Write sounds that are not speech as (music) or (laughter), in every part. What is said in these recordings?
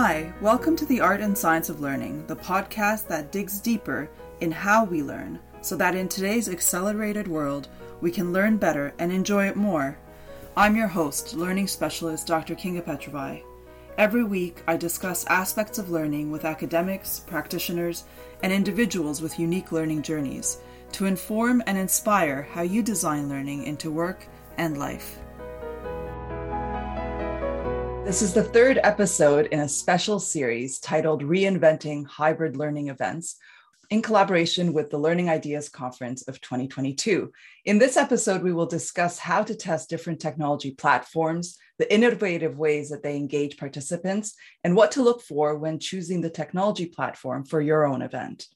Hi, welcome to the Art and Science of Learning, the podcast that digs deeper in how we learn so that in today's accelerated world, we can learn better and enjoy it more. I'm your host, learning specialist Dr. Kinga Petrovai. Every week, I discuss aspects of learning with academics, practitioners, and individuals with unique learning journeys to inform and inspire how you design learning into work and life. This is the third episode in a special series titled Reinventing Hybrid Learning Events in collaboration with the Learning Ideas Conference of 2022. In this episode, we will discuss how to test different technology platforms, the innovative ways that they engage participants, and what to look for when choosing the technology platform for your own event.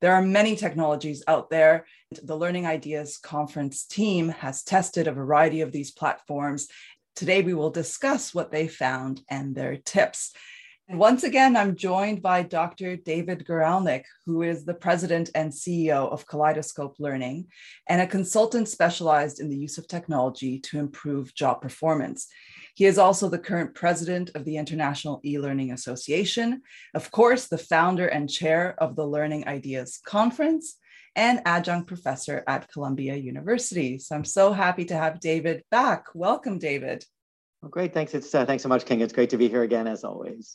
There are many technologies out there. The Learning Ideas Conference team has tested a variety of these platforms Today, we will discuss what they found and their tips. And once again, I'm joined by Dr. David Guralnick, who is the president and CEO of Kaleidoscope Learning and a consultant specialized in the use of technology to improve job performance. He is also the current president of the International e Learning Association, of course, the founder and chair of the Learning Ideas Conference, and adjunct professor at Columbia University. So I'm so happy to have David back. Welcome, David. Well, great. Thanks. It's uh, thanks so much, Kinga. It's great to be here again, as always.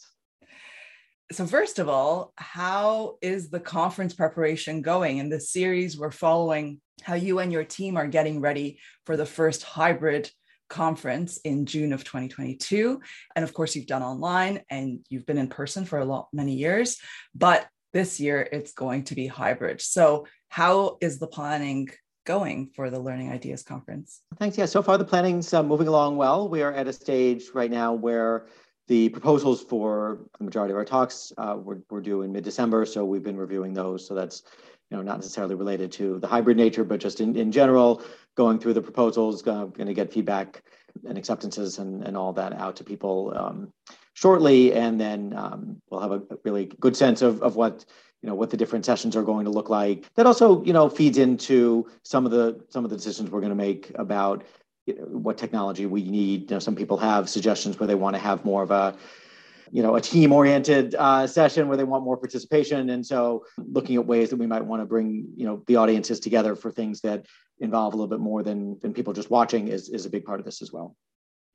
So, first of all, how is the conference preparation going? In this series, we're following how you and your team are getting ready for the first hybrid conference in June of 2022. And of course, you've done online and you've been in person for a lot, many years. But this year, it's going to be hybrid. So, how is the planning going for the Learning Ideas Conference? Thanks. Yeah, so far the planning's uh, moving along well. We are at a stage right now where the proposals for the majority of our talks uh, were, were due in mid-December, so we've been reviewing those. So that's you know not necessarily related to the hybrid nature, but just in, in general, going through the proposals, uh, going to get feedback and acceptances and, and all that out to people um, shortly, and then um, we'll have a really good sense of, of what you know what the different sessions are going to look like. That also you know feeds into some of the some of the decisions we're going to make about you know, what technology we need. You know some people have suggestions where they want to have more of a you know a team oriented uh, session where they want more participation. And so looking at ways that we might want to bring you know the audiences together for things that involve a little bit more than than people just watching is is a big part of this as well.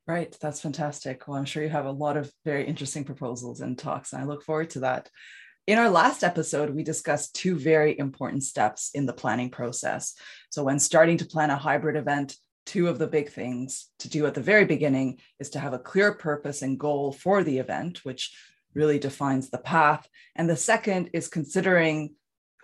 Right. That's fantastic. Well i'm sure you have a lot of very interesting proposals and talks and i look forward to that in our last episode, we discussed two very important steps in the planning process. So, when starting to plan a hybrid event, two of the big things to do at the very beginning is to have a clear purpose and goal for the event, which really defines the path. And the second is considering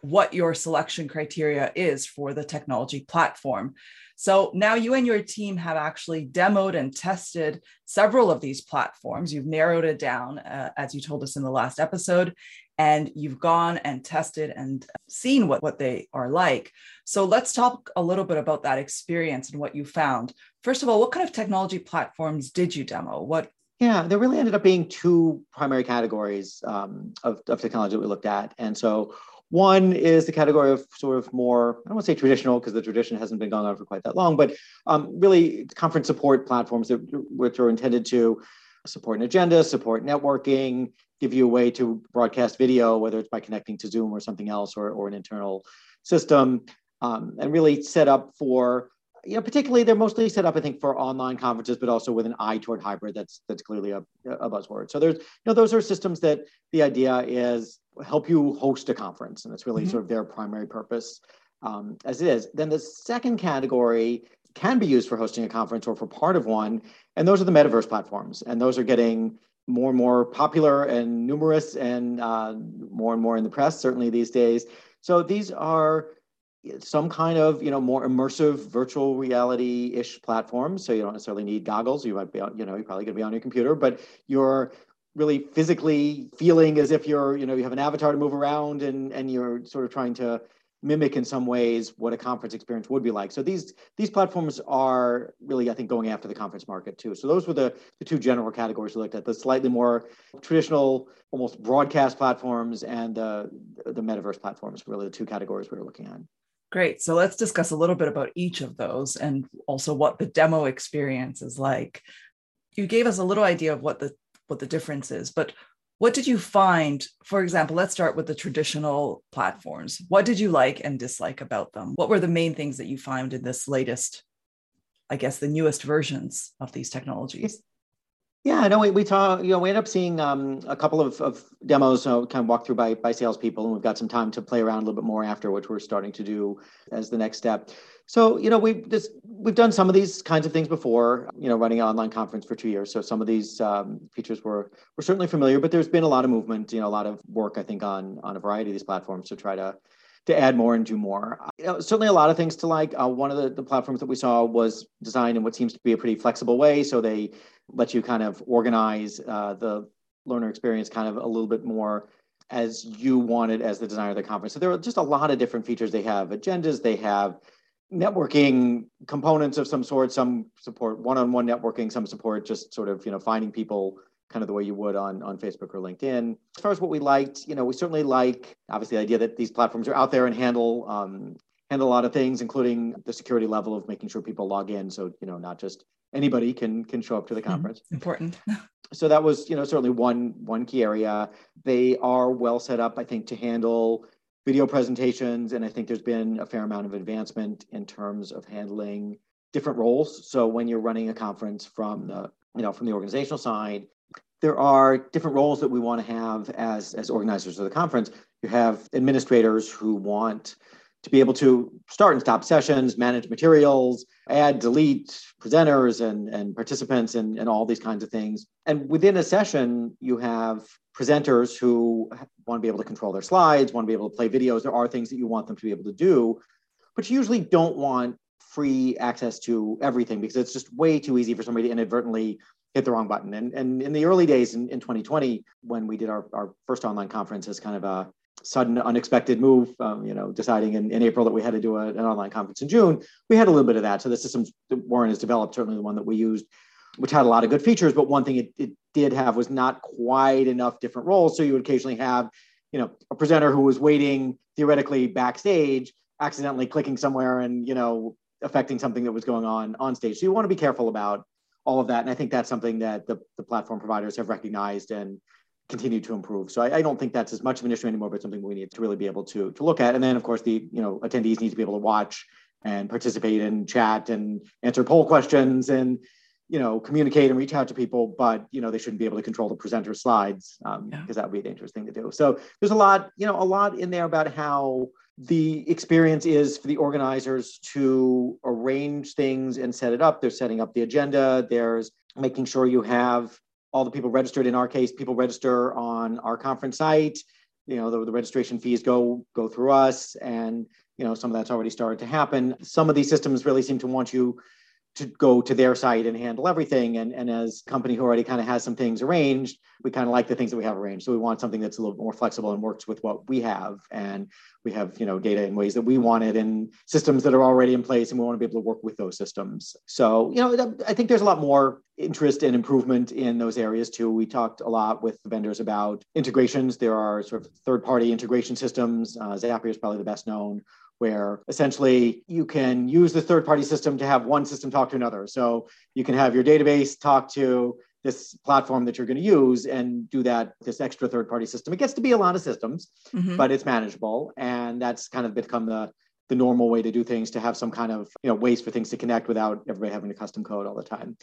what your selection criteria is for the technology platform. So now you and your team have actually demoed and tested several of these platforms. You've narrowed it down, uh, as you told us in the last episode, and you've gone and tested and seen what, what they are like. So let's talk a little bit about that experience and what you found. First of all, what kind of technology platforms did you demo? What yeah, there really ended up being two primary categories um, of, of technology that we looked at. And so one is the category of sort of more, I don't want to say traditional because the tradition hasn't been going on for quite that long, but um, really conference support platforms that, which are intended to support an agenda, support networking, give you a way to broadcast video, whether it's by connecting to Zoom or something else or, or an internal system, um, and really set up for, you know, particularly they're mostly set up, I think, for online conferences, but also with an eye toward hybrid. That's that's clearly a, a buzzword. So there's, you know, those are systems that the idea is help you host a conference, and it's really mm-hmm. sort of their primary purpose um, as it is. Then the second category can be used for hosting a conference or for part of one, and those are the metaverse platforms, and those are getting more and more popular and numerous and uh, more and more in the press, certainly these days. So these are some kind of you know more immersive virtual reality ish platforms. So you don't necessarily need goggles. You might be you know you're probably going to be on your computer, but you're really physically feeling as if you're you know you have an avatar to move around and and you're sort of trying to mimic in some ways what a conference experience would be like. So these these platforms are really, I think, going after the conference market too. So those were the, the two general categories we looked at: the slightly more traditional, almost broadcast platforms, and the the metaverse platforms. Really, the two categories we were looking at. Great. So let's discuss a little bit about each of those and also what the demo experience is like. You gave us a little idea of what the what the difference is, but What did you find? For example, let's start with the traditional platforms. What did you like and dislike about them? What were the main things that you found in this latest, I guess, the newest versions of these technologies? Yeah, no, we, we talk, you know, we end up seeing um, a couple of, of demos uh, kind of walked through by, by salespeople, and we've got some time to play around a little bit more after, which we're starting to do as the next step. So, you know, we've just, we've done some of these kinds of things before, you know, running an online conference for two years. So some of these um, features were, were certainly familiar, but there's been a lot of movement, you know, a lot of work, I think, on, on a variety of these platforms to try to to add more and do more. You know, certainly a lot of things to like. Uh, one of the, the platforms that we saw was designed in what seems to be a pretty flexible way. So they let you kind of organize uh, the learner experience kind of a little bit more as you wanted as the designer of the conference. So there are just a lot of different features. They have agendas, they have networking components of some sort, some support one-on-one networking, some support just sort of, you know, finding people kind of the way you would on, on Facebook or LinkedIn. As far as what we liked, you know, we certainly like obviously the idea that these platforms are out there and handle um, handle a lot of things, including the security level of making sure people log in. So, you know, not just anybody can can show up to the mm-hmm. conference. Important. (laughs) so that was, you know, certainly one one key area. They are well set up, I think, to handle video presentations, and I think there's been a fair amount of advancement in terms of handling different roles. So when you're running a conference from the you know from the organizational side, there are different roles that we want to have as as organizers of the conference. You have administrators who want to be able to start and stop sessions, manage materials, add, delete presenters and, and participants and, and all these kinds of things. And within a session, you have presenters who want to be able to control their slides, want to be able to play videos. There are things that you want them to be able to do, but you usually don't want free access to everything because it's just way too easy for somebody to inadvertently hit the wrong button. And, and in the early days in, in 2020, when we did our, our first online conference as kind of a sudden unexpected move, um, you know, deciding in, in April that we had to do a, an online conference in June, we had a little bit of that. So the systems that Warren has developed, certainly the one that we used, which had a lot of good features, but one thing it, it did have was not quite enough different roles. So you would occasionally have, you know, a presenter who was waiting theoretically backstage, accidentally clicking somewhere and, you know, affecting something that was going on on stage. So you want to be careful about all of that. And I think that's something that the, the platform providers have recognized and continue to improve. So I, I, don't think that's as much of an issue anymore, but something we need to really be able to, to look at. And then of course the you know attendees need to be able to watch and participate and chat and answer poll questions and you know communicate and reach out to people but you know they shouldn't be able to control the presenter slides because um, yeah. that would be a dangerous thing to do so there's a lot you know a lot in there about how the experience is for the organizers to arrange things and set it up. They're setting up the agenda. There's making sure you have all the people registered. In our case, people register on our conference site. You know, the, the registration fees go go through us, and you know some of that's already started to happen. Some of these systems really seem to want you to go to their site and handle everything. And, and as a company who already kind of has some things arranged, we kind of like the things that we have arranged. So we want something that's a little more flexible and works with what we have. And we have, you know, data in ways that we wanted and systems that are already in place and we want to be able to work with those systems. So, you know, I think there's a lot more interest and improvement in those areas too. We talked a lot with the vendors about integrations. There are sort of third party integration systems. Uh, Zapier is probably the best known where essentially you can use the third party system to have one system talk to another. So you can have your database talk to this platform that you're going to use and do that this extra third party system. It gets to be a lot of systems, mm-hmm. but it's manageable. And that's kind of become the the normal way to do things to have some kind of you know ways for things to connect without everybody having to custom code all the time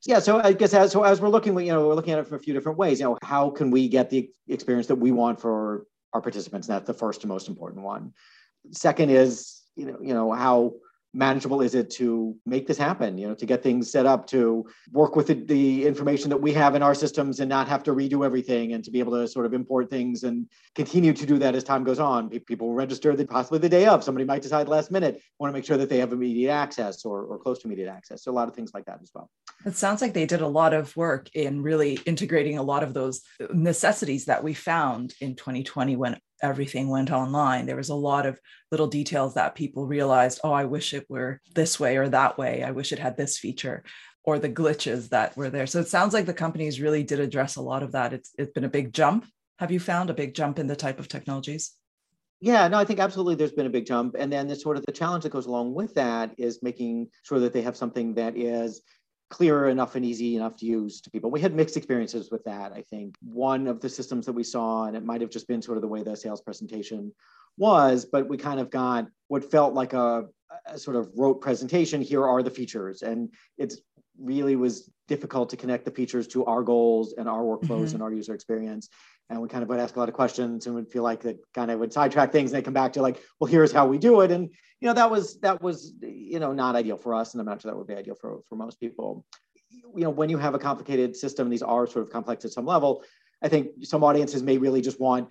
so, yeah so i guess as so as we're looking you know we're looking at it from a few different ways you know how can we get the experience that we want for our participants and that's the first and most important one second is you know you know how manageable is it to make this happen you know to get things set up to work with the, the, information that we have in our systems and not have to redo everything and to be able to sort of import things and continue to do that as time goes on. People register that possibly the day of. Somebody might decide last minute want to make sure that they have immediate access or, or close to immediate access. So a lot of things like that as well. It sounds like they did a lot of work in really integrating a lot of those necessities that we found in 2020 when everything went online. There was a lot of little details that people realized, oh, I wish it were this way or that way. I wish it had this feature or the glitches that were there. So it sounds like the companies really did address a lot of that. It's it's been a big jump. Have you found a big jump in the type of technologies? Yeah, no, I think absolutely there's been a big jump. And then the sort of the challenge that goes along with that is making sure that they have something that is clear enough and easy enough to use to people. We had mixed experiences with that. I think one of the systems that we saw, and it might have just been sort of the way the sales presentation was, but we kind of got what felt like a, a sort of rote presentation. Here are the features, and it's really was difficult to connect the features to our goals and our workflows mm-hmm. and our user experience. And we kind of would ask a lot of questions and would feel like that kind of would sidetrack things and they come back to like, well, here's how we do it. And you know, that was that was, you know, not ideal for us. And I'm not sure that would be ideal for, for most people. You know, when you have a complicated system, these are sort of complex at some level. I think some audiences may really just want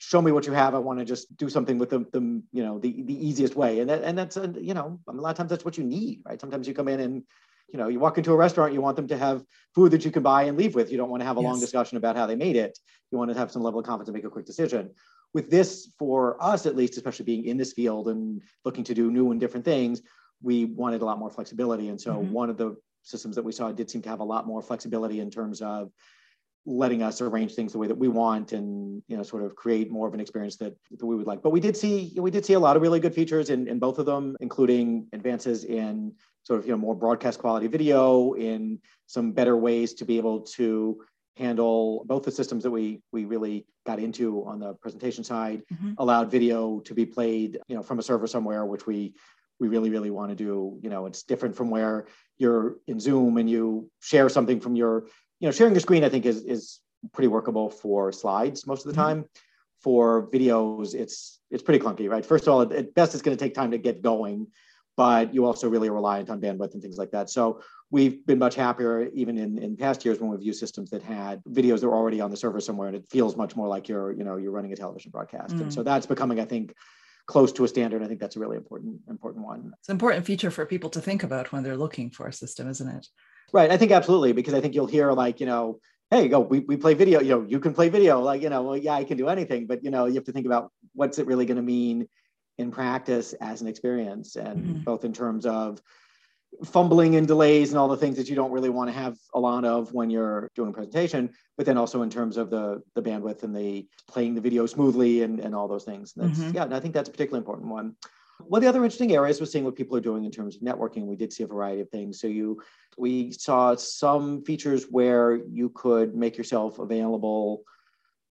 show me what you have. I want to just do something with them, the you know, the, the easiest way. And that, and that's, a, you know, a lot of times that's what you need, right? Sometimes you come in and you know, you walk into a restaurant, you want them to have food that you can buy and leave with. You don't want to have a yes. long discussion about how they made it. You want to have some level of confidence and make a quick decision. With this, for us at least, especially being in this field and looking to do new and different things, we wanted a lot more flexibility. And so mm-hmm. one of the systems that we saw did seem to have a lot more flexibility in terms of letting us arrange things the way that we want and you know sort of create more of an experience that, that we would like but we did see we did see a lot of really good features in, in both of them including advances in sort of you know more broadcast quality video in some better ways to be able to handle both the systems that we we really got into on the presentation side mm-hmm. allowed video to be played you know from a server somewhere which we we really really want to do you know it's different from where you're in zoom and you share something from your you know sharing your screen i think is is pretty workable for slides most of the mm-hmm. time for videos it's it's pretty clunky right first of all at best it's going to take time to get going but you also really reliant on bandwidth and things like that. So we've been much happier even in, in past years when we've used systems that had videos that were already on the server somewhere and it feels much more like you're, you know, you're running a television broadcast. Mm. And so that's becoming, I think, close to a standard. I think that's a really important, important one. It's an important feature for people to think about when they're looking for a system, isn't it? Right. I think absolutely, because I think you'll hear like, you know, hey, go, we, we play video, you know, you can play video. Like, you know, well, yeah, I can do anything, but you know, you have to think about what's it really going to mean in practice as an experience and mm-hmm. both in terms of fumbling and delays and all the things that you don't really want to have a lot of when you're doing a presentation but then also in terms of the the bandwidth and the playing the video smoothly and, and all those things that's mm-hmm. yeah i think that's a particularly important one one of the other interesting areas was seeing what people are doing in terms of networking. We did see a variety of things. So you, we saw some features where you could make yourself available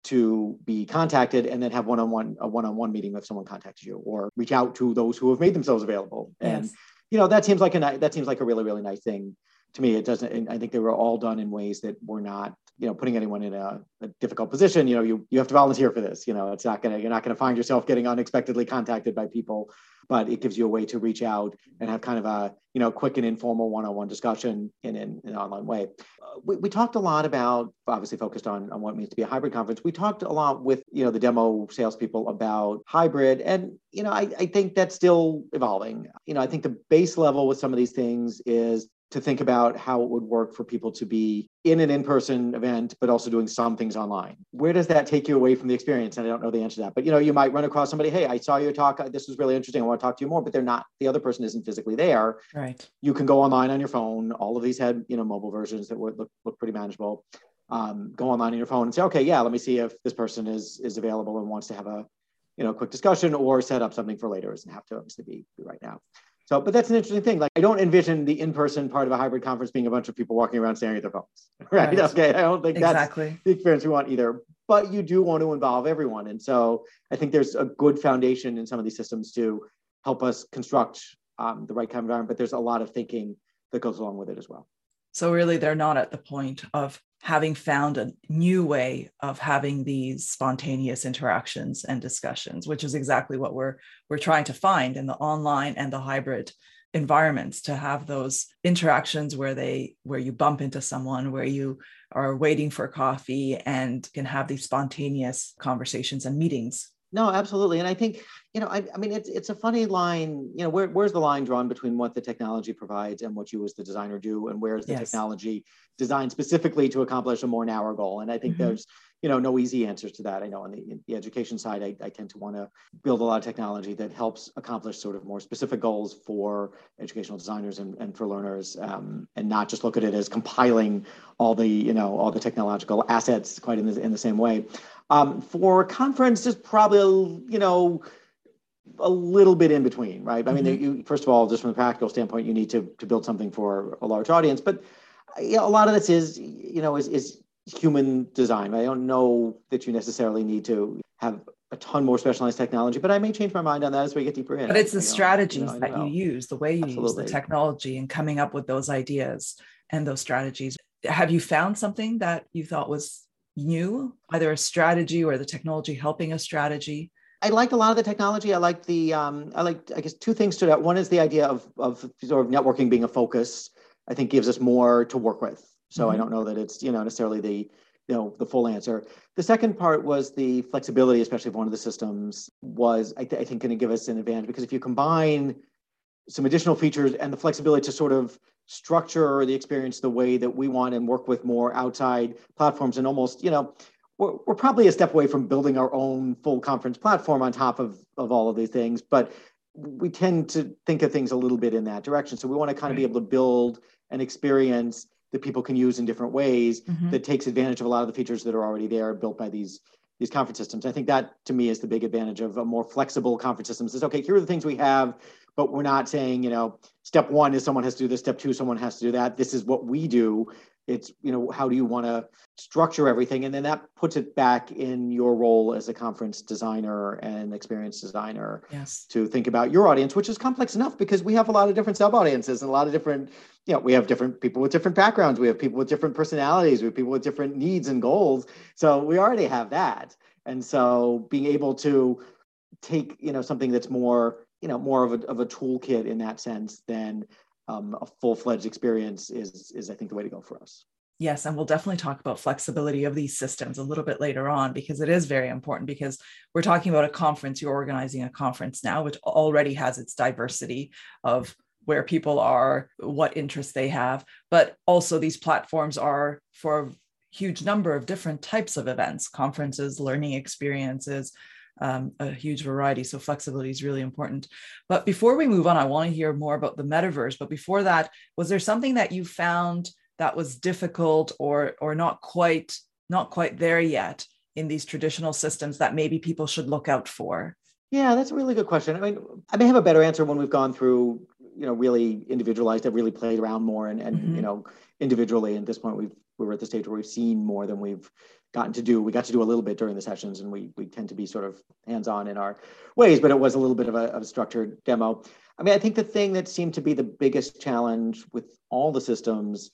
to be contacted and then have one-on-one a one-on-one meeting if someone contacts you or reach out to those who have made themselves available. And yes. you know that seems like a that seems like a really really nice thing to me. It doesn't i think they were all done in ways that were not you know putting anyone in a, a, difficult position. You know you you have to volunteer for this. You know it's not gonna you're not gonna find yourself getting unexpectedly contacted by people but it gives you a way to reach out and have kind of a you know quick and informal one-on-one discussion in, in, in an online way. Uh, we, we talked a lot about obviously focused on, on what it means to be a hybrid conference. We talked a lot with you know the demo salespeople about hybrid and you know I, I think that's still evolving. You know i think the base level with some of these things is to think about how it would work for people to be in an in-person event but also doing some things online. Where does that take you away from the experience? And i don't know the answer to that but you know you might run across somebody hey i saw your talk this was really interesting i want to talk to you more but they're not the other person isn't physically there. Right. You can go online on your phone all of these had you know mobile versions that would look, look pretty manageable. Um, go online on your phone and say okay yeah let me see if this person is is available and wants to have a you know quick discussion or set up something for later doesn't have to obviously be, be right now so, but that's an interesting thing. Like, I don't envision the in-person part of a hybrid conference being a bunch of people walking around staring at their phones, (laughs) right? right. Okay, I don't think exactly. that's the experience we want either. But you do want to involve everyone, and so I think there's a good foundation in some of these systems to help us construct um, the right kind of environment. But there's a lot of thinking that goes along with it as well. So really, they're not at the point of having found a new way of having these spontaneous interactions and discussions which is exactly what we're we're trying to find in the online and the hybrid environments to have those interactions where they where you bump into someone where you are waiting for coffee and can have these spontaneous conversations and meetings no, absolutely. And I think, you know, I, I, mean, it's, it's a funny line, you know, where, where's the line drawn between what the technology provides and what you as the designer do? And where's the yes. technology designed specifically to accomplish a more narrow goal? And I think mm-hmm. there's, you know, no easy answers to that. I know on the, the education side, I, I tend to want to build a lot of technology that helps accomplish sort of more specific goals for educational designers and, and for learners, um, and not just look at it as compiling all the, you know, all the technological assets quite in the, in the same way. Um, for conference, there's probably, you know, a little bit in between, right? I mean, mm-hmm. you, first of all, just from a practical standpoint, you need to, to build something for a large audience, but yeah, a lot of this is, you know, is, is human design. I don't know that you necessarily need to have a ton more specialized technology, but I may change my mind on that as we get deeper in. But it's the strategies you know, that you use, the way you Absolutely. use the technology and coming up with those ideas and those strategies. Have you found something that you thought was new, either a strategy or the technology helping a strategy? I liked a lot of the technology. I liked the, um, I like, I guess two things stood out. One is the idea of, of sort of networking being a focus, I think gives us more to work with. So mm-hmm. I don't know that it's, you know, necessarily the, you know, the full answer. The second part was the flexibility, especially if one of the systems was, I, th- I think, going to give us an advantage because if you combine some additional features and the flexibility to sort of structure the experience the way that we want and work with more outside platforms and almost, you know, we're, we're probably a step away from building our own full conference platform on top of, of all of these things, but we tend to think of things a little bit in that direction. So we want to kind of be able to build an experience that people can use in different ways mm-hmm. that takes advantage of a lot of the features that are already there built by these these conference systems. I think that to me is the big advantage of a more flexible conference systems is okay, here are the things we have, but we're not saying, you know, step one is someone has to do this, step two, someone has to do that. This is what we do. It's you know how do you want to structure everything? And then that puts it back in your role as a conference designer and experience designer yes. to think about your audience which is complex enough because we have a lot of different sub audiences and a lot of different you know we have different people with different backgrounds. We have people with different personalities. We have people with different needs and goals. So we already have that. And so being able to take you know something that's more you know more of a, of a toolkit in that sense than um, a full-fledged experience is is I think the way to go for us. Yes, and we'll definitely talk about flexibility of these systems a little bit later on because it is very important because we're talking about a conference, you're organizing a conference now which already has its diversity of where people are, what interests they have, but also these platforms are for a huge number of different types of events, conferences, learning experiences, um, a huge variety. So flexibility is really important. But before we move on, I want to hear more about the metaverse. But before that, was there something that you found that was difficult or or not quite not quite there yet in these traditional systems that maybe people should look out for? Yeah, that's a really good question. I mean, I may have a better answer when we've gone through, you know, really individualized, have really played around more and, and mm-hmm. you know, individually. At this point, we've we're at the stage where we've seen more than we've gotten to do. We got to do a little bit during the sessions, and we we tend to be sort of hands-on in our ways, but it was a little bit of a, of a structured demo. I mean, I think the thing that seemed to be the biggest challenge with all the systems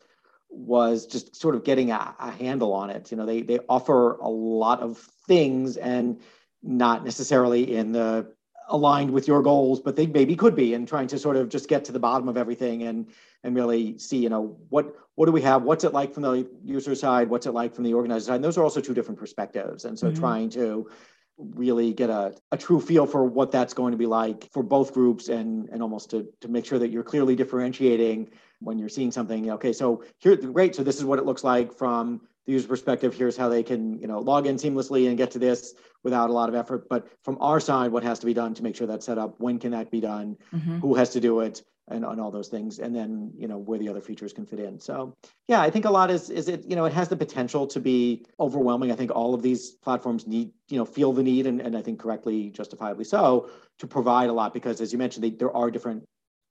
was just sort of getting a, a handle on it. You know, they they offer a lot of things and not necessarily in the aligned with your goals, but they maybe could be, and trying to sort of just get to the bottom of everything and and really see, you know, what what do we have? What's it like from the user side? What's it like from the organizer side? And those are also two different perspectives. And so mm-hmm. trying to really get a, a true feel for what that's going to be like for both groups and and almost to, to make sure that you're clearly differentiating when you're seeing something okay so here great so this is what it looks like from the user perspective here's how they can you know log in seamlessly and get to this without a lot of effort but from our side what has to be done to make sure that's set up when can that be done mm-hmm. who has to do it and on all those things and then you know where the other features can fit in. So yeah i think a lot is is it you know it has the potential to be overwhelming. I think all of these platforms need you know feel the need and, and i think correctly justifiably so to provide a lot because as you mentioned they, there are different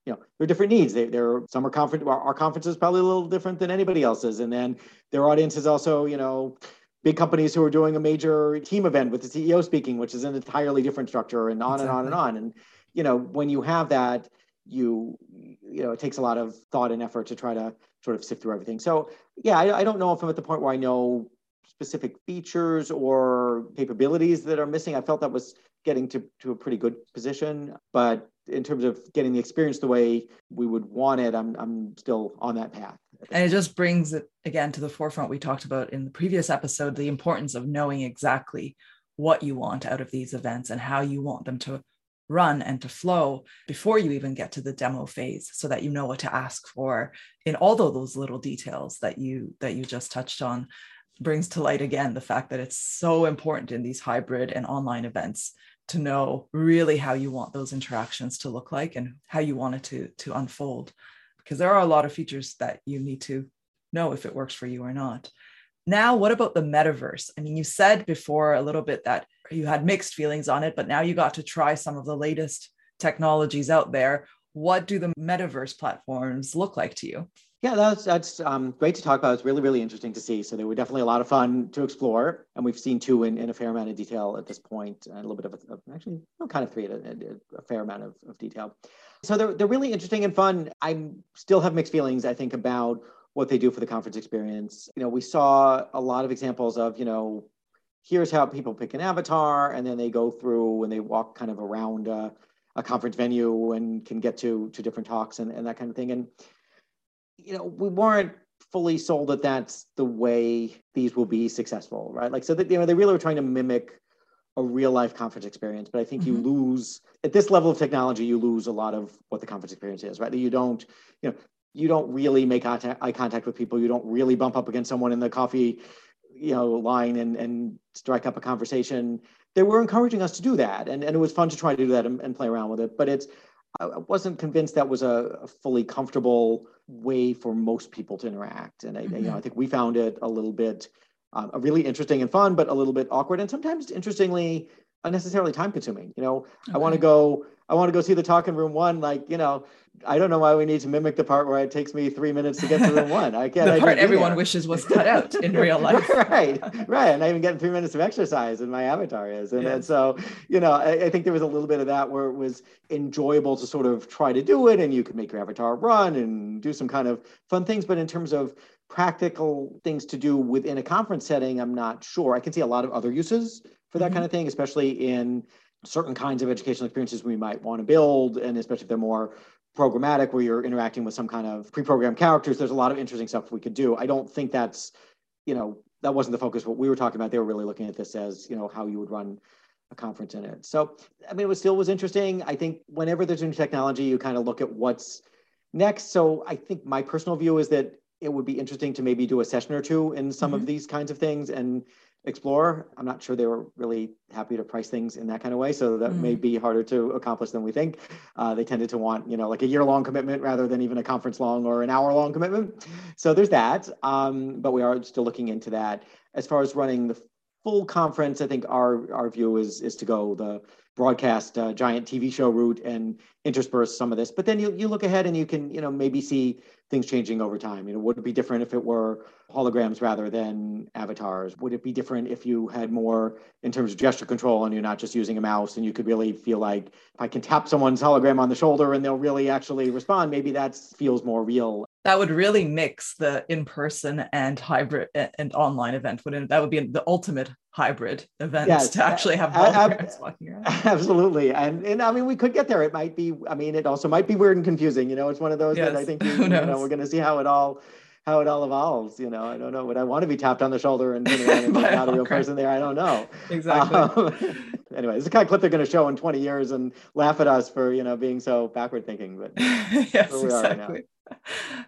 you know there are different needs. They, there are some are conference our, our conference is probably a little different than anybody else's and then their audience is also you know big companies who are doing a major team event with the ceo speaking which is an entirely different structure and on exactly. and on and on. And you know when you have that you you know it takes a lot of thought and effort to try to sort of sift through everything. So yeah I, I don't know if i'm at the point where i know specific features or capabilities that are missing. I felt that was getting to, to a pretty good position but in terms of getting the experience the way we would want it i'm, I'm still on that path and it just brings it again to the forefront we talked about in the previous episode the importance of knowing exactly what you want out of these events and how you want them to run and to flow before you even get to the demo phase so that you know what to ask for in all of those little details that you that you just touched on brings to light again the fact that it's so important in these hybrid and online events to know really how you want those interactions to look like and how you want it to to unfold because there are a lot of features that you need to know if it works for you or not now what about the metaverse i mean you said before a little bit that you had mixed feelings on it, but now you got to try some of the latest technologies out there. what do the metaverse platforms look like to you? Yeah, that's that's um, great to talk about. It's really really interesting to see. So they were definitely a lot of fun to explore, and we've seen two in, in a fair amount of detail at this point, and a little bit of, of actually well, kind of three, a, a, fair amount of, of detail. So they're they're really interesting and fun. I still have mixed feelings. I think about what they do for the conference experience. You know, we saw a lot of examples of you know, here's how people pick an avatar, and then they go through and they walk kind of around a, a conference venue and can get to to different talks and, and that kind of thing. And you know, we weren't fully sold that that's the way these will be successful, right? Like, so that, you know, they really were trying to mimic a real life conference experience, but I think mm-hmm. you lose at this level of technology, you lose a lot of what the conference experience is, right? You don't, you know, you don't really make eye contact with people. You don't really bump up against someone in the coffee, you know, line and, and strike up a conversation. They were encouraging us to do that. And, and it was fun to try to do that and, and play around with it. But it's, I wasn't convinced that was a, fully comfortable way for most people to interact. And I, mm-hmm. you know, mm-hmm. I think we found it a little bit um, really interesting and fun, but a little bit awkward and sometimes interestingly unnecessarily time consuming. You know, okay. I want to go, I want to go see the talk in room one. Like, you know, I don't know why we need to mimic the part where it takes me three minutes to get to room one. I (laughs) can't. the part everyone wishes was cut out in (laughs) real life. right, right. And I even getting three minutes of exercise and my avatar is. And, yes. and so, you know, I, I, think there was a little bit of that where it was enjoyable to sort of try to do it and you could make your avatar run and do some kind of fun things. But in terms of practical things to do within a conference setting, I'm not sure. I can see a lot of other uses for that mm-hmm. kind of thing, especially in certain kinds of educational experiences we might want to build, and especially if they're more programmatic, where you're interacting with some kind of pre-programmed characters. There's a lot of interesting stuff we could do. I don't think that's, you know, that wasn't the focus. What we were talking about, they were really looking at this as, you know, how you would run a conference in it. So, I mean, it was still was interesting. I think whenever there's new technology, you kind of look at what's next. So, I think my personal view is that it would be interesting to maybe do a session or two in some mm-hmm. of these kinds of things and Explorer. I'm not sure they were really happy to price things in that kind of way, so that mm. may be harder to accomplish than we think. Uh, they tended to want, you know, like a year-long commitment rather than even a conference-long or an hour-long commitment. So there's that. Um, but we are still looking into that. As far as running the full conference, I think our our view is is to go the broadcast uh, giant TV show route and intersperse some of this. But then you you look ahead and you can you know maybe see things changing over time. You know, would it be different if it were holograms rather than avatars? Would it be different if you had more in terms of gesture control and you're not just using a mouse and you could really feel like if I can tap someone's hologram on the shoulder and they'll really actually respond, maybe that feels more real. That would really mix the in-person and hybrid and online event. Wouldn't that would be the ultimate hybrid event yes, to actually have holograms walking around? (laughs) Absolutely, and and I mean we could get there. It might be. I mean, it also might be weird and confusing. You know, it's one of those yes. that I think (laughs) you, you know, we're going to see how it all how it all evolves. You know, I don't know. Would I want to be tapped on the shoulder and, (laughs) and not a real person there? I don't know. Exactly. Um, anyway, is the kind of clip they're going to show in 20 years and laugh at us for you know being so backward thinking. But yes, exactly.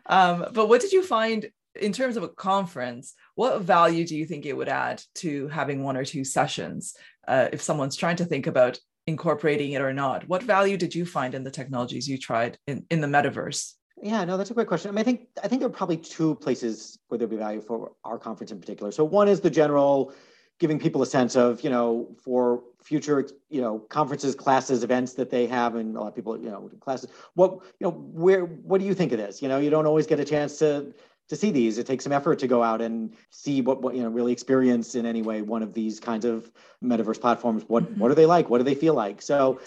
Um, but what did you find in terms of a conference? What value do you think it would add to having one or two sessions uh, if someone's trying to think about incorporating it or not? What value did you find in the technologies you tried in, in the metaverse? Yeah, no, that's a great question. I mean, I think I think there are probably two places where there'd be value for our conference in particular. So one is the general giving people a sense of, you know, for future, you know, conferences, classes, events that they have, and a lot of people, you know, classes. What, you know, where, what do you think of this? You know, you don't always get a chance to to see these. It takes some effort to go out and see what, what you know, really experience in any way one of these kinds of metaverse platforms. What mm-hmm. what are they like? What do they feel like? So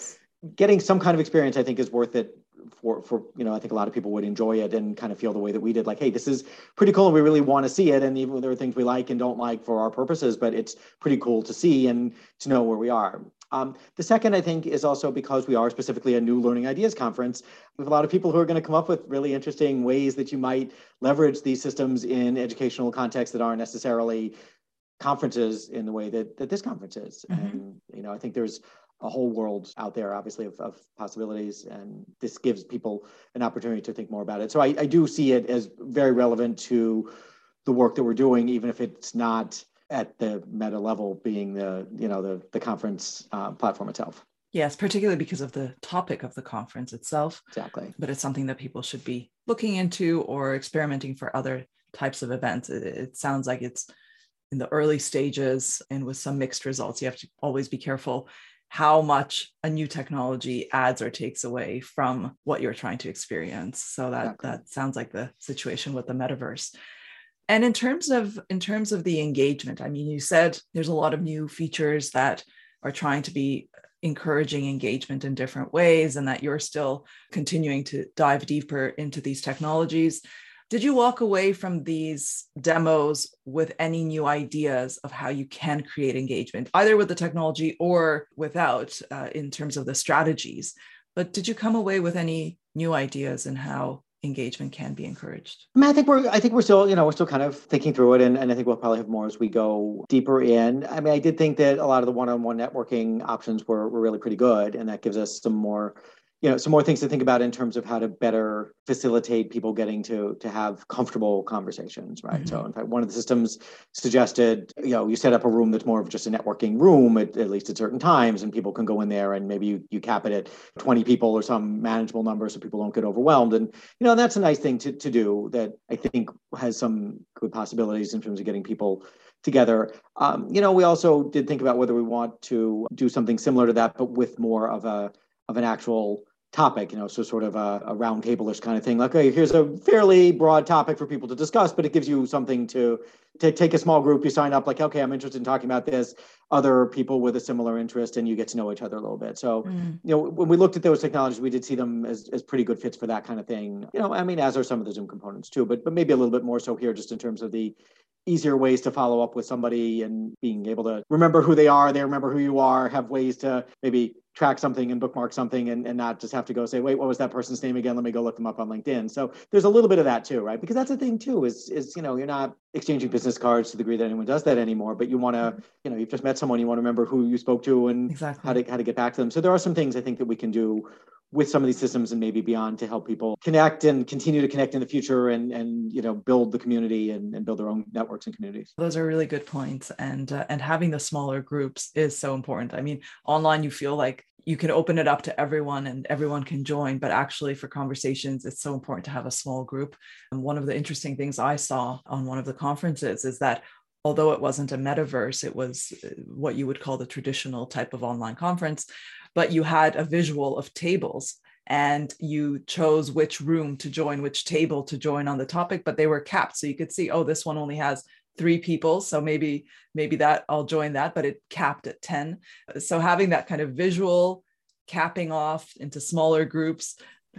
getting some kind of experience, I think, is worth it for for you know I think a lot of people would enjoy it and kind of feel the way that we did like hey this is pretty cool and we really want to see it and even there are things we like and don't like for our purposes but it's pretty cool to see and to know where we are um, the second I think is also because we are specifically a new learning ideas conference we have a lot of people who are going to come up with really interesting ways that you might leverage these systems in educational contexts that aren't necessarily conferences in the way that, that this conference is mm-hmm. and you know I think there's a whole world out there, obviously, of, of, possibilities. And this gives people an opportunity to think more about it. So I, I, do see it as very relevant to the work that we're doing, even if it's not at the meta level being the, you know, the, the conference uh, platform itself. Yes, particularly because of the topic of the conference itself. Exactly. But it's something that people should be looking into or experimenting for other types of events. It, it sounds like it's in the early stages and with some mixed results. You have to always be careful how much a new technology adds or takes away from what you're trying to experience. So that exactly. that sounds like the situation with the metaverse. And in terms of in terms of the engagement, I mean, you said there's a lot of new features that are trying to be encouraging engagement in different ways and that you're still continuing to dive deeper into these technologies. Did you walk away from these demos with any new ideas of how you can create engagement, either with the technology or without, uh, in terms of the strategies? But did you come away with any new ideas in how engagement can be encouraged? I mean, I think we're I think we're still, you know, we're still kind of thinking through it and, and I think we'll probably have more as we go deeper in. I mean, I did think that a lot of the one-on-one networking options were, were really pretty good and that gives us some more you know some more things to think about in terms of how to better facilitate people getting to to have comfortable conversations right mm-hmm. so in fact one of the systems suggested you know you set up a room that's more of just a networking room at, at least at certain times and people can go in there and maybe you, you cap it at 20 people or some manageable number so people don't get overwhelmed and you know that's a nice thing to, to do that i think has some good possibilities in terms of getting people together. Um, you know, we also did think about whether we want to do something similar to that, but with more of a of an actual topic, you know, so sort of a, a round table-ish kind of thing. Like, okay, here's a fairly broad topic for people to discuss, but it gives you something to, to take a small group. You sign up, like, okay, I'm interested in talking about this. Other people with a similar interest, and you get to know each other a little bit. So, mm. you know, when we looked at those technologies, we did see them as, as pretty good fits for that kind of thing. You know, I mean, as are some of the Zoom components too, but but maybe a little bit more so here, just in terms of the easier ways to follow up with somebody and being able to remember who they are, they remember who you are, have ways to maybe track something and bookmark something and, and not just have to go say, wait, what was that person's name again? Let me go look them up on LinkedIn. So there's a little bit of that too, right? Because that's the thing too, is is you know, you're not exchanging business cards to the degree that anyone does that anymore, but you want to, mm-hmm. you know, you've just met someone, you want to remember who you spoke to and exactly. how to how to get back to them. So there are some things I think that we can do with some of these systems and maybe beyond to help people connect and continue to connect in the future and and you know build the community and, and build their own networks and communities. Those are really good points. And uh, and having the smaller groups is so important. I mean online you feel like you can open it up to everyone and everyone can join but actually for conversations it's so important to have a small group. And one of the interesting things i saw on one of the conferences is that although it wasn't a metaverse it was uh, what you would call the traditional type of online conference but you had a visual of tables and you chose which room to join which table to join on the topic but they were capped. So you could see oh this one only has three people so maybe maybe that i'll join that but it capped at 10 so having that kind of visual capping off into smaller groups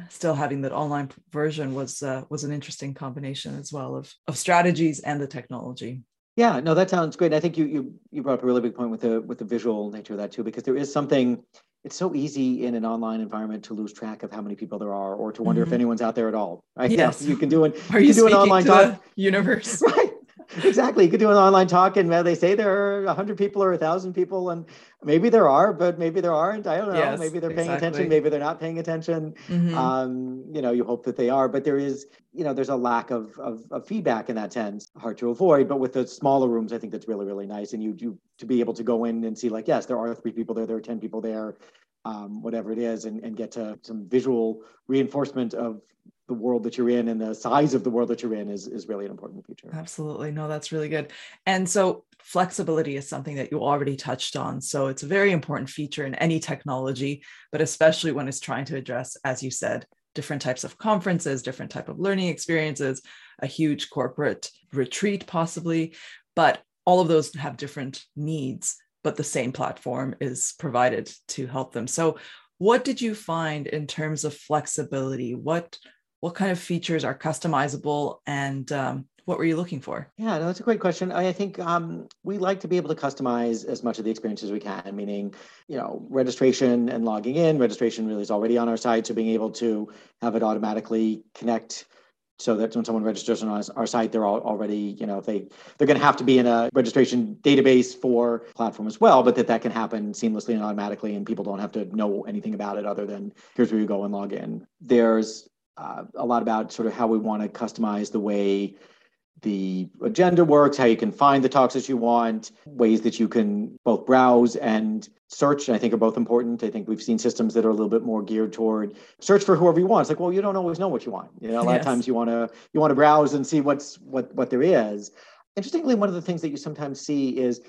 still having that online version was uh, was an interesting combination as well of of strategies and the technology. Yeah no that sounds great. I think you you you brought up a really big point with the with the visual nature of that too because there is something it's so easy in an online environment to lose track of how many people there are or to wonder mm-hmm. if anyone's out there at all right? (laughs) Yes. Yeah, you can do an are you, you do an online talk universe? (laughs) Right exactly. You could do an online talk, and they say there are hundred people or a thousand people, and maybe there are, but maybe there aren't. I don't know. Yes, maybe they're paying exactly. attention. Maybe they're not paying attention. Mm-hmm. Um, you know, you hope that they are, but there is, you know, there's a lack of, of, of feedback in that sense. Hard to avoid, but with the smaller rooms, I think that's really really nice, and you you to be able to go in and see like, yes, there are three people there, there are ten people there. Um, whatever it is, and, and get to some visual reinforcement of the world that you're in and the size of the world that you're in is, is really an important feature. Absolutely. No, that's really good. And so flexibility is something that you already touched on. So it's a very important feature in any technology, but especially when it's trying to address, as you said, different types of conferences, different type of learning experiences, a huge corporate retreat possibly, but all of those have different needs, but the same platform is provided to help them. So what did you find in terms of flexibility? What what kind of features are customizable and um, what were you looking for? Yeah, no, that's a great question. I, I think um, we like to be able to customize as much of the experience as we can, meaning, you know, registration and logging in. Registration really is already on our site, so being able to have it automatically connect so that when someone registers on our site, they're all already, you know, they they're going to have to be in a registration database for platform as well, but that that can happen seamlessly and automatically, and people don't have to know anything about it other than here's where you go and log in. There's uh, a lot about sort of how we want to customize the way the agenda works, how you can find the talks that you want, ways that you can both browse and search, I think are both important. I think we've seen systems that are a little bit more geared toward search for whoever you want. It's like, well, you don't always know what you want. You know, a lot yes. of times you want to you want to browse and see what's what what there is. Interestingly, one of the things that you sometimes see is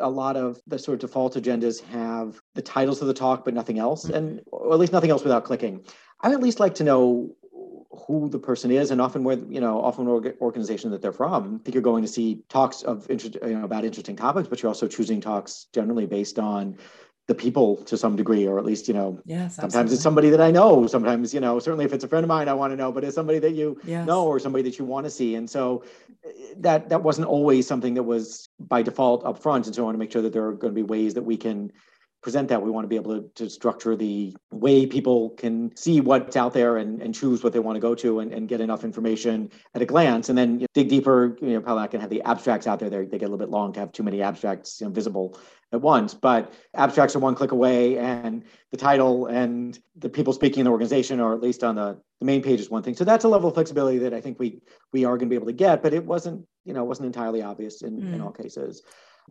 a lot of the sort of default agendas have the titles of the talk, but nothing else, mm-hmm. and or at least nothing else without clicking. I at least like to know who the person is and often where you know often what organization that they're from i think you're going to see talks of interest you know about interesting topics but you're also choosing talks generally based on the people to some degree or at least you know yes, sometimes absolutely. it's somebody that i know sometimes you know certainly if it's a friend of mine i want to know but it's somebody that you yes. know or somebody that you want to see and so eh, that that wasn't always something that was by default up front and so i want to make sure that there are going to be ways that we can present that. We want to be able to, to structure the way people can see what's out there and, and choose what they want to go to and, and get enough information at a glance. And then you know, dig deeper, you know, probably not can have the abstracts out there. They, they get a little bit long to have too many abstracts you know, visible at once. But abstracts are one click away, and the title and the people speaking in the organization, or at least on the, the main page, is one thing. So that's a level of flexibility that I think we we are going to be able to get. But it wasn't, you know, wasn't entirely obvious in, mm. in all cases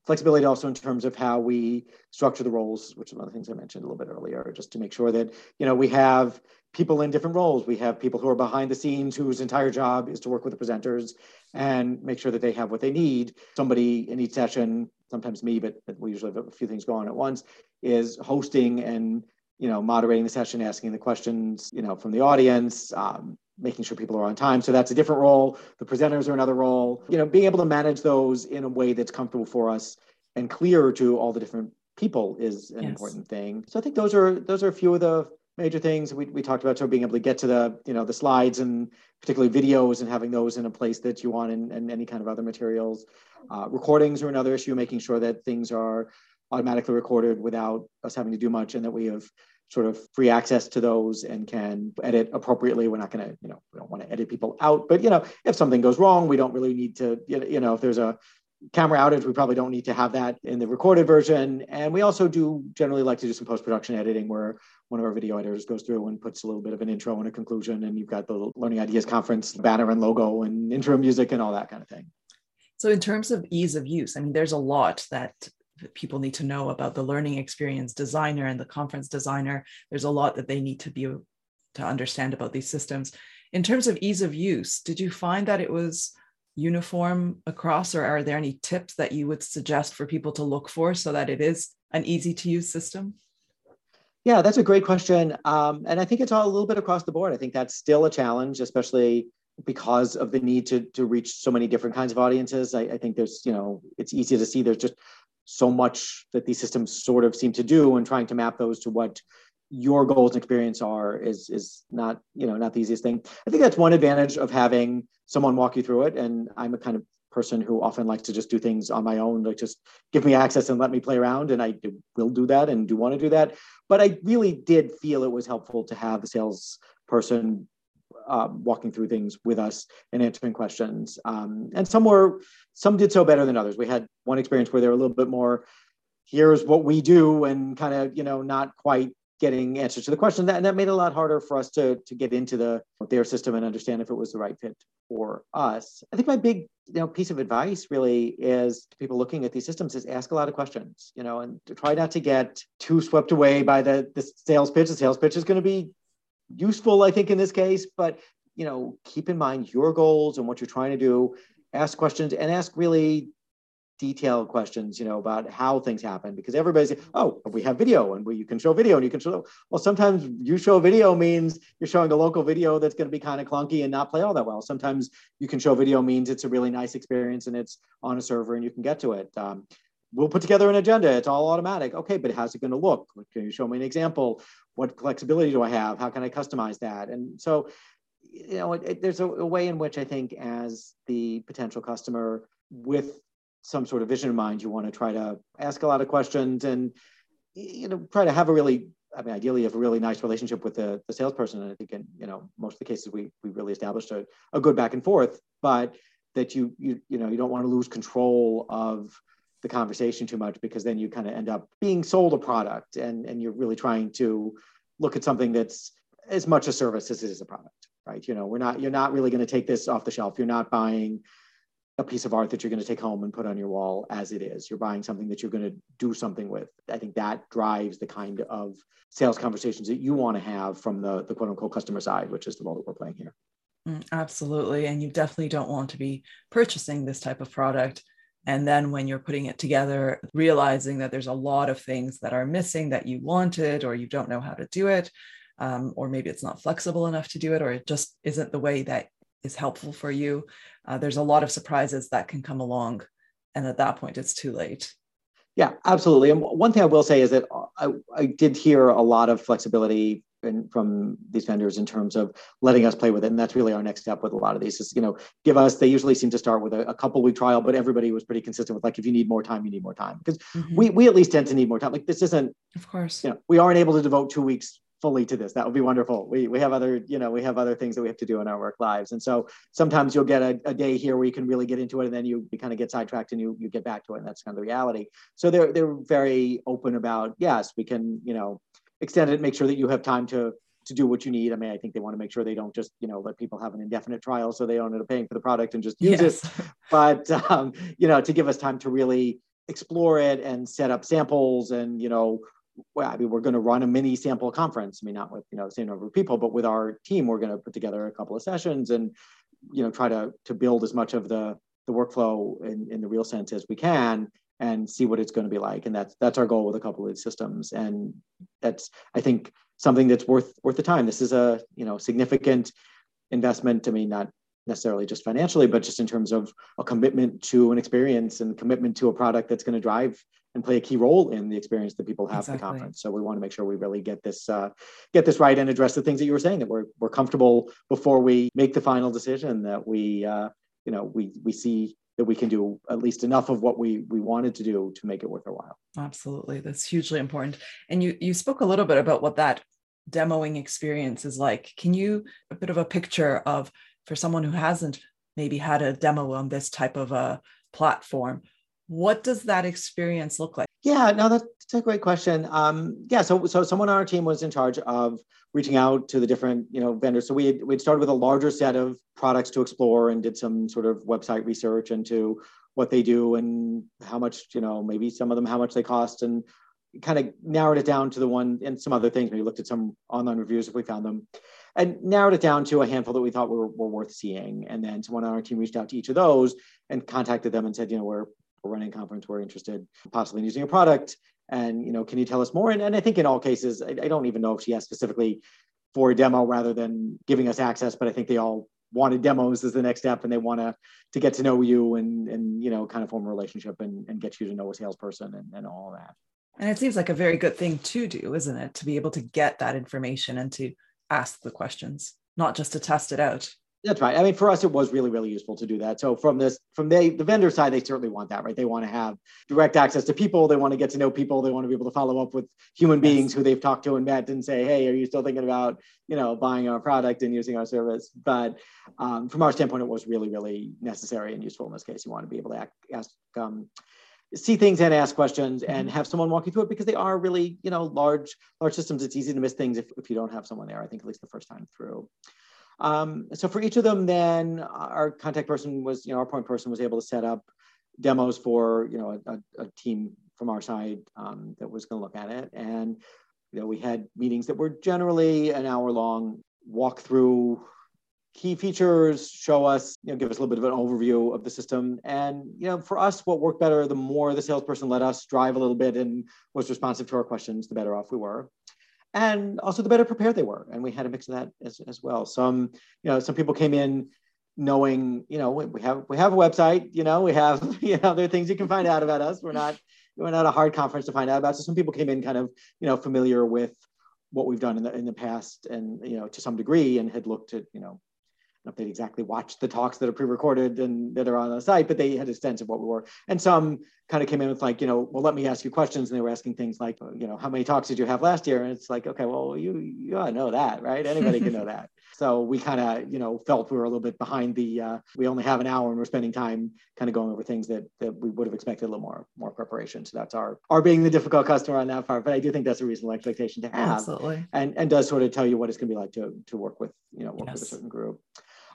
flexibility also in terms of how we structure the roles, which is one of the things I mentioned a little bit earlier, just to make sure that you know we have people in different roles. We have people who are behind the scenes whose entire job is to work with the presenters and make sure that they have what they need. Somebody in each session, sometimes me, but, we usually have a few things going at once, is hosting and you know moderating the session, asking the questions, you know, from the audience, um, making sure people are on time. So that's a different role. The presenters are another role. You know, being able to manage those in a way that's comfortable for us and clear to all the different people is an yes. important thing. So I think those are those are a few of the major things we, we talked about so being able to get to the you know the slides and particularly videos and having those in a place that you want and, and any kind of other materials uh, recordings are another issue making sure that things are automatically recorded without us having to do much and that we have sort of free access to those and can edit appropriately. We're not going to, you know, we don't want to edit people out, but you know, if something goes wrong, we don't really need to, you know, if there's a camera outage, we probably don't need to have that in the recorded version. And we also do generally like to do some post-production editing where one of our video editors goes through and puts a little bit of an intro and a conclusion, and you've got the Learning Ideas Conference banner and logo and intro music and all that kind of thing. So, in terms of ease of use, I mean, there's a lot that people need to know about the learning experience designer and the conference designer. There's a lot that they need to be to understand about these systems. In terms of ease of use, did you find that it was uniform across, or are there any tips that you would suggest for people to look for so that it is an easy to use system? Yeah, that's a great question. Um, and I think it's all a little bit across the board. I think that's still a challenge, especially because of the need to, to reach so many different kinds of audiences. I, I think there's, you know, it's easy to see there's just so much that these systems sort of seem to do and trying to map those to what your goals and experience are is is not you know not the easiest thing. I think that's one advantage of having someone walk you through it. And i'm a kind of person who often likes to just do things on my own like just give me access and let me play around. And i do, will do that and do want to do that. But i really did feel it was helpful to have the sales person um, walking through things with us and answering questions. Um, and some were, some did so better than others. We had one experience where they were a little bit more, here's what we do, and kind of, you know, not quite getting answers to the question. That, and that made it a lot harder for us to, to get into the their system and understand if it was the right fit for us. I think my big you know piece of advice really is to people looking at these systems is ask a lot of questions, you know, and to try not to get too swept away by the, the sales pitch. The sales pitch is going to be useful, I think, in this case. But you know, keep in mind your goals and what you're trying to do. Ask questions and ask really detailed questions, you know, about how things happen because everybody's, oh, we have video and we, you can show video and you can show, well, sometimes you show video means you're showing a local video that's going to be kind of clunky and not play all that well. Sometimes you can show video means it's a really nice experience and it's on a server and you can get to it. Um, we'll put together an agenda. It's all automatic. Okay, but how's it going to look? Can you show me an example? What flexibility do I have? How can I customize that? And so, you know, it, it, there's a, a, way in which I think, as the potential customer with some sort of vision in mind, you want to try to ask a lot of questions and, you know, try to have a really, I mean, ideally, have a really nice relationship with the, the salesperson. And I think, in you know, most of the cases, we we really established a, a good back and forth. But that you you you know you don't want to lose control of the conversation too much because then you kind of end up being sold a product and, and you're really trying to look at something that's as much a service as it is a product, right? You know, we're not, you're not really going to take this off the shelf. You're not buying a piece of art that you're going to take home and put on your wall as it is. You're buying something that you're going to do something with. I think that drives the kind of sales conversations that you want to have from the, the quote unquote customer side, which is the role that we're playing here. Mm, absolutely. And you definitely don't want to be purchasing this type of product And then when you're putting it together, realizing that there's a lot of things that are missing that you wanted, or you don't know how to do it, um, or maybe it's not flexible enough to do it, or it just isn't the way that is helpful for you. Uh, there's a lot of surprises that can come along. And at that point, it's too late. Yeah, absolutely. And one thing I will say is that I, I did hear a lot of flexibility in, from these vendors in terms of letting us play with it. And that's really our next step with a lot of these is, you know, give us, they usually seem to start with a, a couple week trial, but everybody was pretty consistent with like, if you need more time, you need more time because mm-hmm. we, we at least tend to need more time. Like this isn't, of course, you know, we aren't able to devote two weeks fully to this. That would be wonderful. We, we have other, you know, we have other things that we have to do in our work lives. And so sometimes you'll get a, a day here where you can really get into it and then you, you kind of get sidetracked and you, you get back to it. And that's kind of the reality. So they're, they're very open about, yes, we can, you know, extend it, make sure that you have time to, to do what you need. I mean, I think they want to make sure they don't just, you know, let people have an indefinite trial so they don't end up paying for the product and just use yes. it. (laughs) But, um, you know, to give us time to really explore it and set up samples and, you know, well, I mean, we're going to run a mini sample conference. I mean, not with you know the same number of people, but with our team, we're going to put together a couple of sessions and you know try to to build as much of the the workflow in, in the real sense as we can and see what it's going to be like. And that's that's our goal with a couple of systems. And that's I think something that's worth worth the time. This is a you know significant investment. I mean, not necessarily just financially, but just in terms of a commitment to an experience and commitment to a product that's going to drive and play a key role in the experience that people have exactly. at the conference. So we want to make sure we really get this uh, get this right and address the things that you were saying that we're we're comfortable before we make the final decision that we uh, you know we we see that we can do at least enough of what we we wanted to do to make it worth our while. Absolutely, that's hugely important. And you you spoke a little bit about what that demoing experience is like. Can you a bit of a picture of for someone who hasn't maybe had a demo on this type of a platform what does that experience look like? Yeah no that's a great question. Um, yeah so so someone on our team was in charge of reaching out to the different you know vendors. So we had, we'd started with a larger set of products to explore and did some sort of website research into what they do and how much you know maybe some of them how much they cost and kind of narrowed it down to the one and some other things. Maybe looked at some online reviews if we found them and narrowed it down to a handful that we thought were, were worth seeing. And then someone on our team reached out to each of those and contacted them and said, you know, we're, we're running a conference, we're interested possibly in using a product. And, you know, can you tell us more? And, and I think in all cases, I, I don't even know if she asked specifically for a demo rather than giving us access, but I think they all wanted demos as the next step and they want to to get to know you and and you know kind of form a relationship and, and get you to know a salesperson and, and all that and it seems like a very good thing to do isn't it to be able to get that information and to ask the questions, not just to test it out. That's right. I mean, for us, it was really, really useful to do that. So from this, from the, the vendor side, they certainly want that, right? They want to have direct access to people. They want to get to know people. They want to be able to follow up with human yes. beings who they've talked to and met and say, hey, are you still thinking about, you know, buying our product and using our service? But um, from our standpoint, it was really, really necessary and useful in this case. You want to be able to ask, ask um, see things and ask questions and mm-hmm. have someone walk you through it because they are really you know large large systems it's easy to miss things if, if you don't have someone there i think at least the first time through um, so for each of them then our contact person was you know our point person was able to set up demos for you know a, a team from our side um, that was going to look at it and you know we had meetings that were generally an hour long walk through key features, show us, you know, give us a little bit of an overview of the system. And, you know, for us, what worked better, the more the salesperson let us drive a little bit and was responsive to our questions, the better off we were. And also the better prepared they were. And we had a mix of that as, as well. Some, you know, some people came in knowing, you know, we have we have a website, you know, we have, (laughs) you know, there are things you can find out about us. We're not we're not a hard conference to find out about. So some people came in kind of, you know, familiar with what we've done in the in the past and you know to some degree and had looked at you know if they exactly watched the talks that are pre-recorded and that are on the site, but they had a sense of what we were. And some kind of came in with like, you know, well, let me ask you questions. And they were asking things like, you know, how many talks did you have last year? And it's like, okay, well, you you ought to know that, right? Anybody can know (laughs) that. So we kind of, you know, felt we were a little bit behind the. Uh, we only have an hour, and we're spending time kind of going over things that that we would have expected a little more more preparation. So that's our our being the difficult customer on that part. But I do think that's a reasonable expectation to have, absolutely, and and does sort of tell you what it's going to be like to to work with, you know, work yes. with a certain group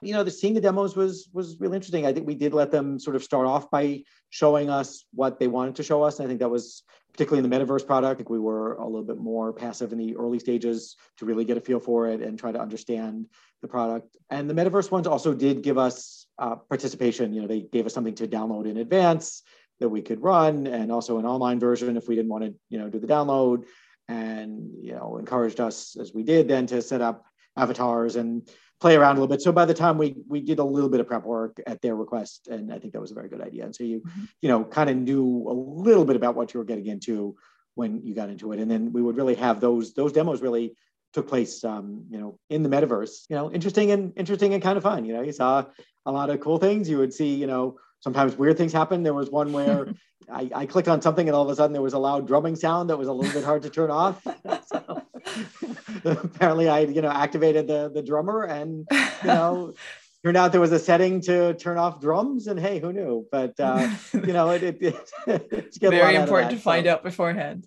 you know, the seeing the demos was was really interesting. I think we did let them sort of start off by showing us what they wanted to show us. And I think that was particularly in the metaverse product. I think we were a little bit more passive in the early stages to really get a feel for it and try to understand the product. And the metaverse ones also did give us uh, participation. You know, they gave us something to download in advance. that we could run, and also an online version if we didn't want to, you know, do the download. And you know, encouraged us as we did then to set up avatars and play around a little bit. So by the time we we did a little bit of prep work at their request, and I think that was a very good idea. And so you mm-hmm. you know kind of knew a little bit about what you were getting into when you got into it, and then we would really have those those demos really took place um, you know in the metaverse you know interesting and interesting and kind of fun you know you saw a lot of cool things you would see you know sometimes weird things happen there was one where (laughs) I, I, clicked on something and all of a sudden there was a loud drumming sound that was a little bit hard to turn off (laughs) so, (laughs) apparently i you know activated the the drummer and you know (laughs) turned out there was a setting to turn off drums and hey who knew but uh, (laughs) you know it, it, it it's very important that, to find out beforehand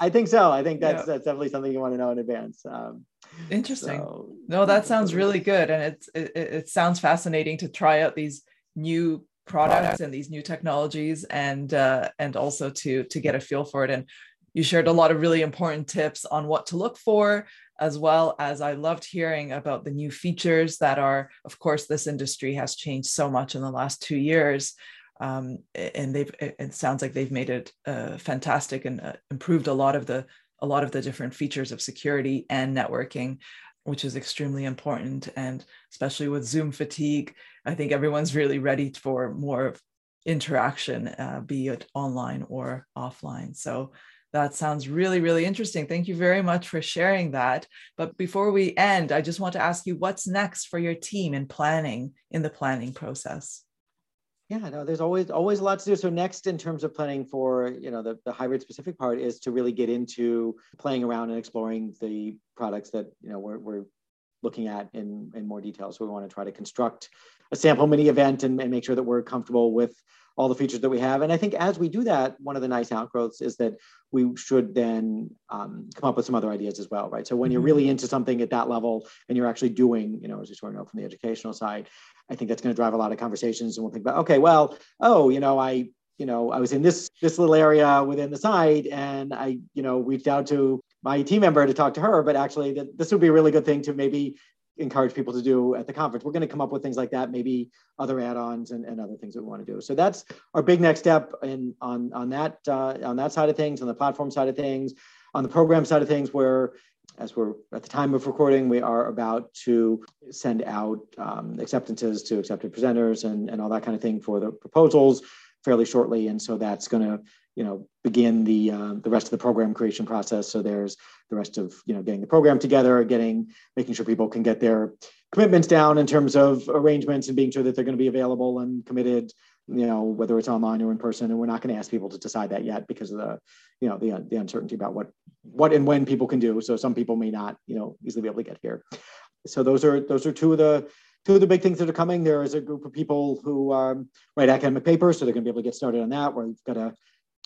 I think so. I think that's yeah. that's definitely something you want to know in advance. Um, Interesting. So, no, that sounds really good, and it's it, it sounds fascinating to try out these new products and these new technologies, and uh, and also to to get a feel for it. And you shared a lot of really important tips on what to look for, as well as I loved hearing about the new features that are. Of course, this industry has changed so much in the last two years um, and they've it sounds like they've made it uh, fantastic and uh, improved a lot of the a lot of the different features of security and networking which is extremely important and especially with zoom fatigue i think everyone's really ready for more interaction uh, be it online or offline so that sounds really really interesting thank you very much for sharing that but before we end i just want to ask you what's next for your team in planning in the planning process yeah, no, there's always always a lot to do. So next, in terms of planning for you know the, the hybrid specific part, is to really get into playing around and exploring the products that you know we're, we're looking at in in more detail. So we want to try to construct a sample mini event and, and make sure that we're comfortable with all the features that we have. And I think as we do that, one of the nice outgrowths is that we should then um, come up with some other ideas as well, right? So when you're mm-hmm. really into something at that level and you're actually doing, you know, as you sort of know from the educational side, I think that's going to drive a lot of conversations. And we'll think about, okay, well, oh, you know, I, you know, I was in this this little area within the site, and I, you know, reached out to my team member to talk to her, but actually, that this would be a really good thing to maybe encourage people to do at the conference. We're going to come up with things like that, maybe other add-ons and, and other things that we want to do. So that's our big next step in on on that uh, on that side of things, on the platform side of things, on the program side of things, where as we're at the time of recording, we are about to send out um, acceptances to accepted presenters and, and all that kind of thing for the proposals fairly shortly. And so that's going to you know begin the uh, the rest of the program creation process. So there's the rest of you know getting the program together getting making sure people can get their commitments down in terms of arrangements and being sure that they're going to be available and committed you know whether it's online or in person. And we're not going to ask people to decide that yet because of the you know the, the uncertainty about what what and when people can do. So some people may not you know easily be able to get here. So those are those are two of the two of the big things that are coming. There is a group of people who um, write academic papers so they're going to be able to get started on that. We've got a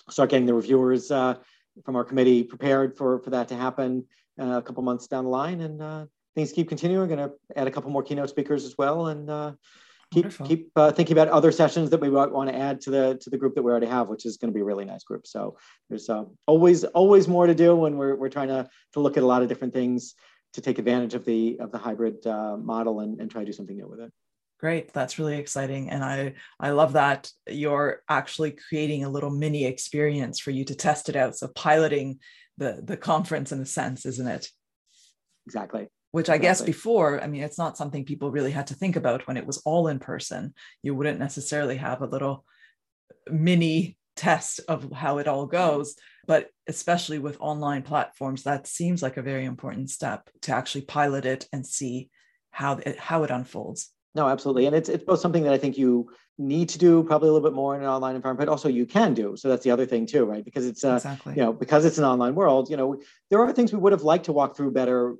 start getting the reviewers uh, from our committee prepared for, for that to happen uh, a couple months down the line. And uh, things keep continuing. We're going to add a couple more keynote speakers as well. And uh, keep Wonderful. keep uh, thinking about other sessions that we want to add to the to the group that we already have, which is going to be a really nice group. So there's uh, always always more to do when we're, we're trying to, to look at a lot of different things to take advantage of the of the hybrid model and, and try to do something new with it great that's really exciting and i i love that you're actually creating a little mini experience for you to test it out so piloting the the conference in a sense isn't it? Exactly. Which i exactly. guess before i mean it's not something people really had to think about when it was all in person. You wouldn't necessarily have a little mini test of how it all goes but especially with online platforms that seems like a very important step to actually pilot it and see how it how it unfolds no, absolutely. And it's it's both something that I think you need to do probably a little bit more in an online environment, but also you can do. So that's the other thing too, right? Because it's uh, exactly. you know, because it's an online world, you know, there are things we would have liked to walk through better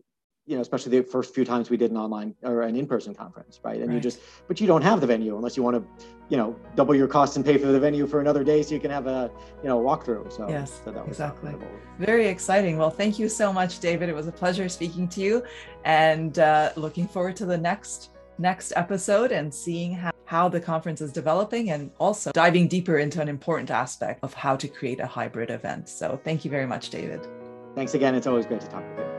you know, especially the first few times we did an online or an in-person conference, right? And right. you just, but you don't have the venue unless you want to, you know, double your costs and pay for the venue for another day so you can have a, you know, walkthrough. So yes, so exactly. Very exciting. Well, thank you so much, David. It was a pleasure speaking to you, and uh, looking forward to the next next episode and seeing how, how the conference is developing and also diving deeper into an important aspect of how to create a hybrid event. So thank you very much, David. Thanks again. It's always great to talk with you.